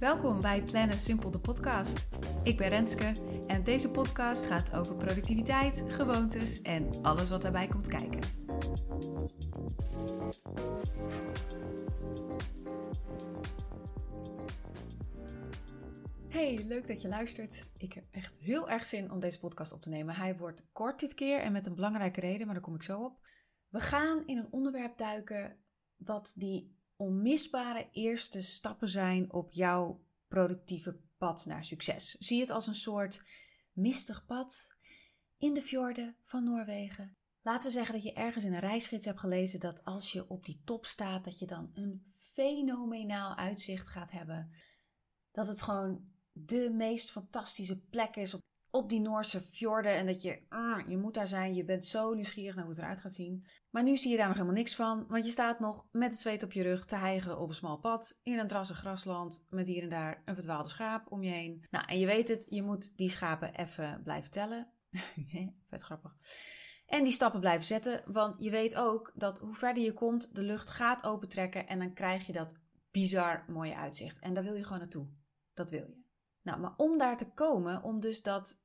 Welkom bij Plannen Simpel, de podcast. Ik ben Renske en deze podcast gaat over productiviteit, gewoontes en alles wat daarbij komt kijken. Hey, leuk dat je luistert. Ik heb echt heel erg zin om deze podcast op te nemen. Hij wordt kort dit keer en met een belangrijke reden, maar daar kom ik zo op. We gaan in een onderwerp duiken wat die onmisbare eerste stappen zijn op jouw productieve pad naar succes. Zie het als een soort mistig pad in de fjorden van Noorwegen. Laten we zeggen dat je ergens in een reisgids hebt gelezen dat als je op die top staat, dat je dan een fenomenaal uitzicht gaat hebben. Dat het gewoon de meest fantastische plek is op op die Noorse fjorden en dat je, ah, je moet daar zijn, je bent zo nieuwsgierig naar hoe het eruit gaat zien. Maar nu zie je daar nog helemaal niks van, want je staat nog met het zweet op je rug te hijgen op een smal pad in een drassig grasland met hier en daar een verdwaalde schaap om je heen. Nou, en je weet het, je moet die schapen even blijven tellen. Vet grappig. En die stappen blijven zetten, want je weet ook dat hoe verder je komt, de lucht gaat opentrekken en dan krijg je dat bizar mooie uitzicht. En daar wil je gewoon naartoe. Dat wil je. Nou, maar om daar te komen, om dus dat,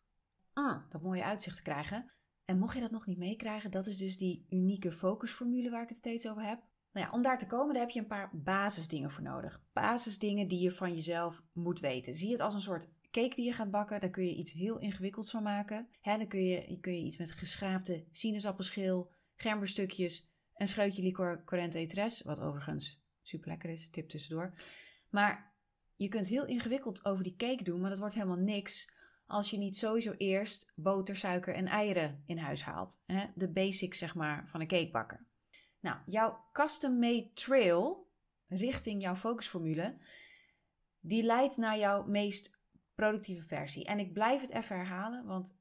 ah, dat mooie uitzicht te krijgen. En mocht je dat nog niet meekrijgen, dat is dus die unieke focusformule waar ik het steeds over heb. Nou ja, om daar te komen, daar heb je een paar basisdingen voor nodig. Basisdingen die je van jezelf moet weten. Zie het als een soort cake die je gaat bakken. Daar kun je iets heel ingewikkelds van maken. Hè, dan kun je, kun je iets met geschraapte sinaasappelschil, gemberstukjes, een scheutje licor Corrente wat overigens super lekker is, tip tussendoor. Maar je kunt heel ingewikkeld over die cake doen, maar dat wordt helemaal niks als je niet sowieso eerst boter, suiker en eieren in huis haalt. De basics, zeg maar, van een cake bakken. Nou, jouw custom-made trail richting jouw focusformule, die leidt naar jouw meest productieve versie. En ik blijf het even herhalen, want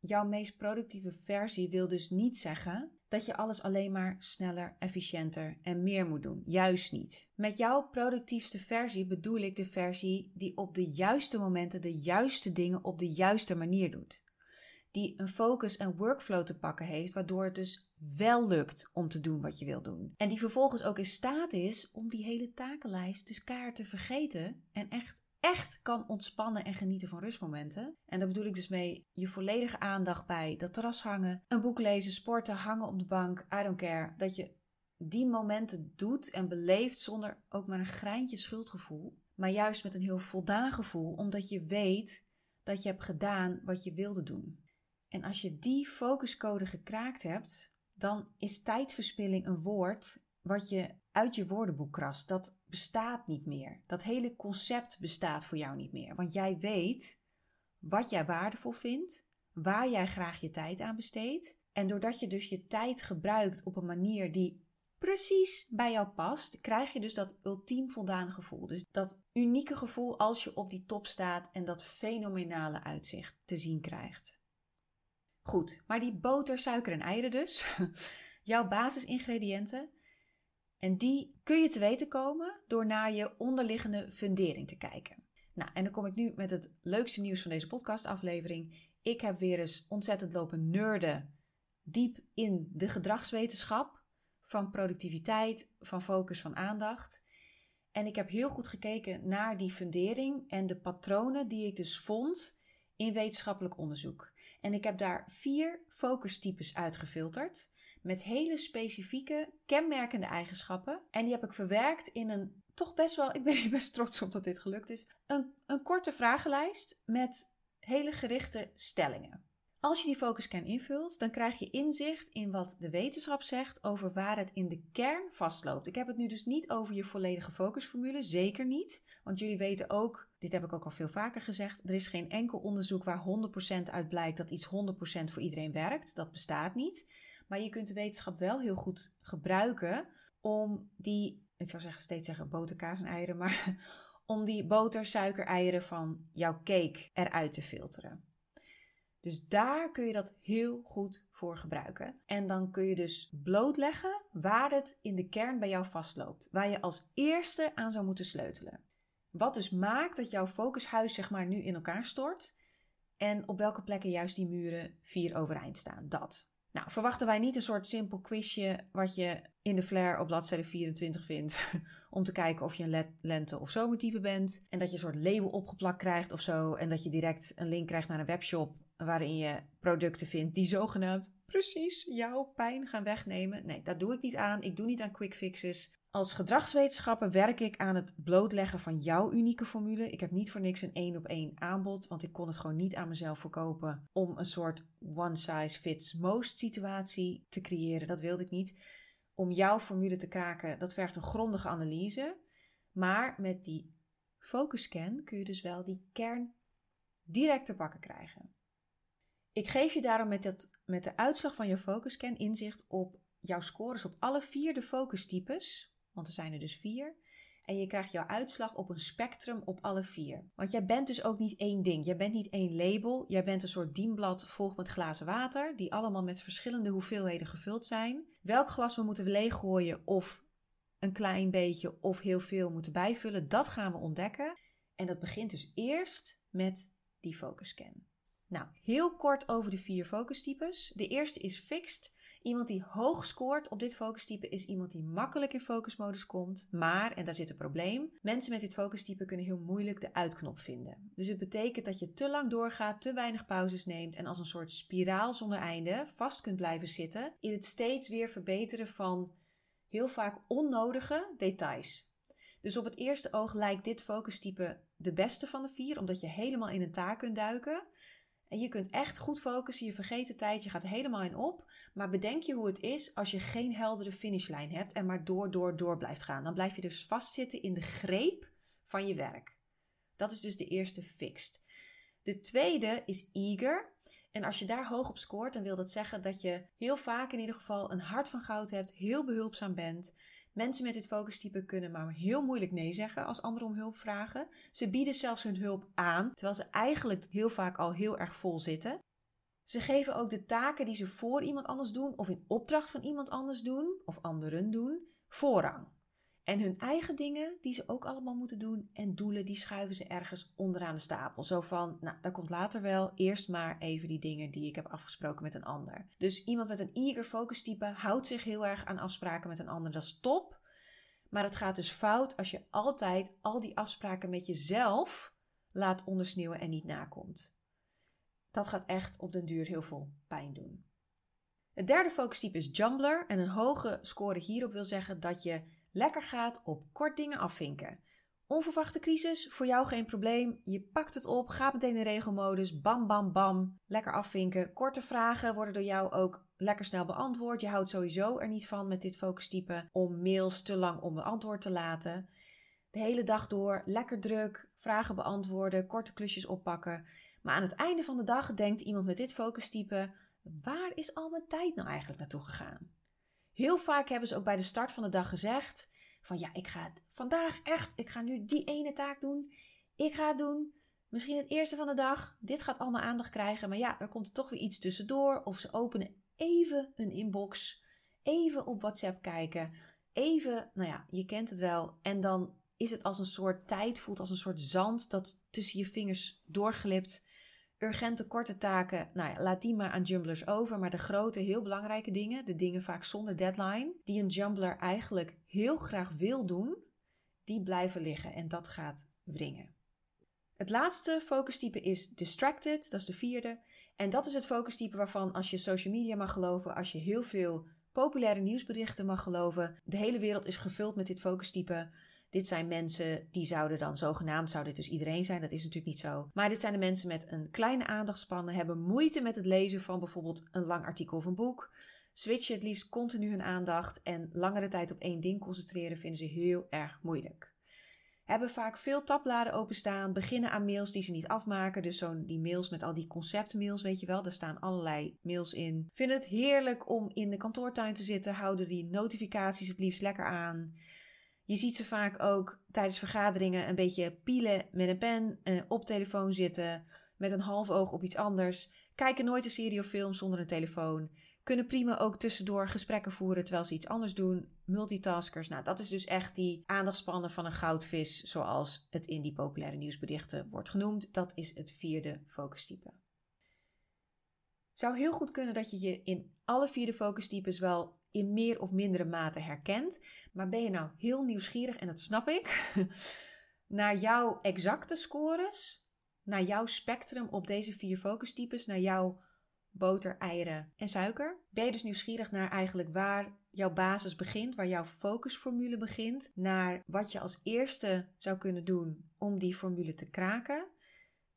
jouw meest productieve versie wil dus niet zeggen dat je alles alleen maar sneller, efficiënter en meer moet doen. Juist niet. Met jouw productiefste versie bedoel ik de versie die op de juiste momenten de juiste dingen op de juiste manier doet. Die een focus en workflow te pakken heeft, waardoor het dus wel lukt om te doen wat je wil doen. En die vervolgens ook in staat is om die hele takenlijst dus kaart te vergeten en echt echt kan ontspannen en genieten van rustmomenten. En daar bedoel ik dus mee je volledige aandacht bij dat terras hangen, een boek lezen, sporten, hangen op de bank, I don't care. Dat je die momenten doet en beleeft zonder ook maar een greintje schuldgevoel. Maar juist met een heel voldaan gevoel, omdat je weet dat je hebt gedaan wat je wilde doen. En als je die focuscode gekraakt hebt, dan is tijdverspilling een woord wat je uit je woordenboek krast. Dat bestaat niet meer. Dat hele concept bestaat voor jou niet meer. Want jij weet wat jij waardevol vindt, waar jij graag je tijd aan besteedt. En doordat je dus je tijd gebruikt op een manier die precies bij jou past, krijg je dus dat ultiem voldaan gevoel. Dus dat unieke gevoel als je op die top staat en dat fenomenale uitzicht te zien krijgt. Goed, maar die boter, suiker en eieren dus, jouw basisingrediënten, en die kun je te weten komen door naar je onderliggende fundering te kijken. Nou, en dan kom ik nu met het leukste nieuws van deze podcastaflevering. Ik heb weer eens ontzettend lopen nerden diep in de gedragswetenschap van productiviteit, van focus, van aandacht. En ik heb heel goed gekeken naar die fundering en de patronen die ik dus vond in wetenschappelijk onderzoek. En ik heb daar vier focustypes uitgefilterd met hele specifieke, kenmerkende eigenschappen. En die heb ik verwerkt in een toch best wel, ik ben hier best trots op dat dit gelukt is, een, een korte vragenlijst met hele gerichte stellingen. Als je die focuscan invult, dan krijg je inzicht in wat de wetenschap zegt over waar het in de kern vastloopt. Ik heb het nu dus niet over je volledige focusformule, zeker niet. Want jullie weten ook, dit heb ik ook al veel vaker gezegd, er is geen enkel onderzoek waar 100% uit blijkt dat iets 100% voor iedereen werkt. Dat bestaat niet. Maar je kunt de wetenschap wel heel goed gebruiken om die, ik zou zeggen steeds zeggen boter, en eieren, maar om die boter, suiker, eieren van jouw cake eruit te filteren. Dus daar kun je dat heel goed voor gebruiken. En dan kun je dus blootleggen waar het in de kern bij jou vastloopt. Waar je als eerste aan zou moeten sleutelen. Wat dus maakt dat jouw focushuis zeg maar nu in elkaar stort. En op welke plekken juist die muren vier overeind staan. Dat. Nou, verwachten wij niet een soort simpel quizje wat je in de flare op bladzijde 24 vindt. om te kijken of je een lente- of zomertype bent. En dat je een soort label opgeplakt krijgt of zo. En dat je direct een link krijgt naar een webshop waarin je producten vindt die zogenaamd precies jouw pijn gaan wegnemen. Nee, dat doe ik niet aan. Ik doe niet aan quick fixes. Als gedragswetenschapper werk ik aan het blootleggen van jouw unieke formule. Ik heb niet voor niks een één op één aanbod, want ik kon het gewoon niet aan mezelf verkopen om een soort one size fits most situatie te creëren. Dat wilde ik niet. Om jouw formule te kraken, dat vergt een grondige analyse. Maar met die focus scan kun je dus wel die kern direct te pakken krijgen. Ik geef je daarom met, met de uitslag van je focus scan inzicht op jouw scores op alle vier de focustypes want er zijn er dus vier. En je krijgt jouw uitslag op een spectrum op alle vier. Want jij bent dus ook niet één ding. Jij bent niet één label. Jij bent een soort dienblad vol met glazen water, die allemaal met verschillende hoeveelheden gevuld zijn. Welk glas we moeten leeggooien of een klein beetje of heel veel moeten bijvullen, dat gaan we ontdekken. En dat begint dus eerst met die focus scan. Nou, heel kort over de vier focustypes. De eerste is fixed. Iemand die hoog scoort op dit focustype is iemand die makkelijk in focusmodus komt. Maar, en daar zit een probleem, mensen met dit focustype kunnen heel moeilijk de uitknop vinden. Dus het betekent dat je te lang doorgaat, te weinig pauzes neemt en als een soort spiraal zonder einde vast kunt blijven zitten in het steeds weer verbeteren van heel vaak onnodige details. Dus op het eerste oog lijkt dit focustype de beste van de vier, omdat je helemaal in een taak kunt duiken. En je kunt echt goed focussen, je vergeet de tijd, je gaat helemaal in op. Maar bedenk je hoe het is als je geen heldere finishlijn hebt en maar door, door, door blijft gaan. Dan blijf je dus vastzitten in de greep van je werk. Dat is dus de eerste fixed. De tweede is eager. En als je daar hoog op scoort, dan wil dat zeggen dat je heel vaak in ieder geval een hart van goud hebt, heel behulpzaam bent. Mensen met dit focustype kunnen maar heel moeilijk nee zeggen als anderen om hulp vragen. Ze bieden zelfs hun hulp aan, terwijl ze eigenlijk heel vaak al heel erg vol zitten. Ze geven ook de taken die ze voor iemand anders doen of in opdracht van iemand anders doen of anderen doen, voorrang. En hun eigen dingen die ze ook allemaal moeten doen en doelen, die schuiven ze ergens onderaan de stapel. Zo van, nou, dat komt later wel. Eerst maar even die dingen die ik heb afgesproken met een ander. Dus iemand met een eager focus type houdt zich heel erg aan afspraken met een ander. Dat is top. Maar het gaat dus fout als je altijd al die afspraken met jezelf laat ondersneeuwen en niet nakomt. Dat gaat echt op den duur heel veel pijn doen. Het derde focustype is Jumbler en een hoge score hierop wil zeggen dat je lekker gaat op kort dingen afvinken. Onverwachte crisis, voor jou geen probleem. Je pakt het op, gaat meteen in regelmodus, bam bam bam, lekker afvinken. Korte vragen worden door jou ook lekker snel beantwoord. Je houdt sowieso er niet van met dit focustype om mails te lang onbeantwoord te laten. De hele dag door lekker druk, vragen beantwoorden, korte klusjes oppakken. Maar aan het einde van de dag denkt iemand met dit focustype: waar is al mijn tijd nou eigenlijk naartoe gegaan? Heel vaak hebben ze ook bij de start van de dag gezegd: van ja, ik ga vandaag echt, ik ga nu die ene taak doen. Ik ga het doen. Misschien het eerste van de dag. Dit gaat allemaal aandacht krijgen. Maar ja, er komt toch weer iets tussendoor. Of ze openen even een inbox. Even op WhatsApp kijken. Even, nou ja, je kent het wel. En dan is het als een soort tijd, voelt als een soort zand dat tussen je vingers doorglipt. Urgente korte taken, nou ja, laat die maar aan jumblers over. Maar de grote, heel belangrijke dingen, de dingen vaak zonder deadline, die een jumbler eigenlijk heel graag wil doen, die blijven liggen en dat gaat wringen. Het laatste focustype is distracted, dat is de vierde. En dat is het focustype waarvan, als je social media mag geloven, als je heel veel populaire nieuwsberichten mag geloven, de hele wereld is gevuld met dit focustype. Dit zijn mensen die zouden dan zogenaamd, zou dit dus iedereen zijn, dat is natuurlijk niet zo. Maar dit zijn de mensen met een kleine aandachtspannen, hebben moeite met het lezen van bijvoorbeeld een lang artikel of een boek. Switchen het liefst continu hun aandacht en langere tijd op één ding concentreren vinden ze heel erg moeilijk. Hebben vaak veel tabbladen openstaan, beginnen aan mails die ze niet afmaken. Dus zo'n die mails met al die conceptmails, weet je wel, daar staan allerlei mails in. Vinden het heerlijk om in de kantoortuin te zitten, houden die notificaties het liefst lekker aan. Je ziet ze vaak ook tijdens vergaderingen een beetje pielen met een pen, eh, op telefoon zitten, met een half oog op iets anders. Kijken nooit een serie of film zonder een telefoon. Kunnen prima ook tussendoor gesprekken voeren terwijl ze iets anders doen. Multitaskers. Nou, dat is dus echt die aandachtspannen van een goudvis, zoals het in die populaire nieuwsberichten wordt genoemd. Dat is het vierde focustype. Zou heel goed kunnen dat je je in alle vier de focustypes wel in meer of mindere mate herkent. Maar ben je nou heel nieuwsgierig, en dat snap ik, naar jouw exacte scores, naar jouw spectrum op deze vier focustypes, naar jouw boter, eieren en suiker? Ben je dus nieuwsgierig naar eigenlijk waar jouw basis begint, waar jouw focusformule begint, naar wat je als eerste zou kunnen doen om die formule te kraken?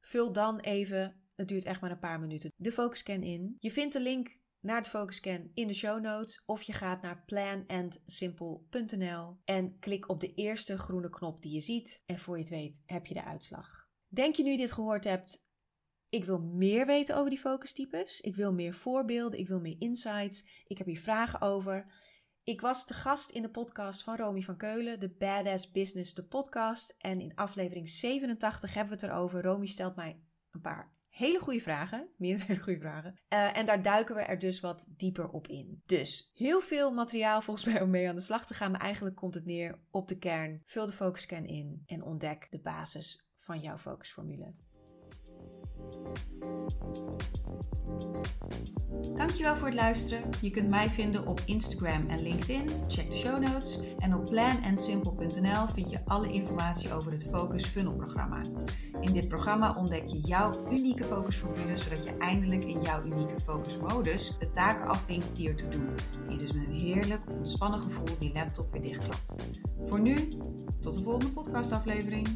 Vul dan even, het duurt echt maar een paar minuten, de focuscan in. Je vindt de link naar de focuscan in de show notes of je gaat naar planandsimple.nl en klik op de eerste groene knop die je ziet en voor je het weet heb je de uitslag. Denk je nu dit gehoord hebt, ik wil meer weten over die focustypes, ik wil meer voorbeelden, ik wil meer insights, ik heb hier vragen over. Ik was te gast in de podcast van Romy van Keulen, de Badass Business, de podcast. En in aflevering 87 hebben we het erover. Romy stelt mij een paar hele goede vragen, meerdere hele goede vragen. Uh, en daar duiken we er dus wat dieper op in. Dus heel veel materiaal volgens mij om mee aan de slag te gaan. Maar eigenlijk komt het neer op de kern. Vul de focuscan in en ontdek de basis van jouw focusformule. Dankjewel voor het luisteren. Je kunt mij vinden op Instagram en LinkedIn. Check de show notes. En op planandsimple.nl vind je alle informatie over het Focus Funnel programma. In dit programma ontdek je jouw unieke focusformule, zodat je eindelijk in jouw unieke focusmodus de taken afvinkt die ertoe doen. En je dus met een heerlijk, ontspannen gevoel die laptop weer dichtklapt. Voor nu, tot de volgende podcastaflevering.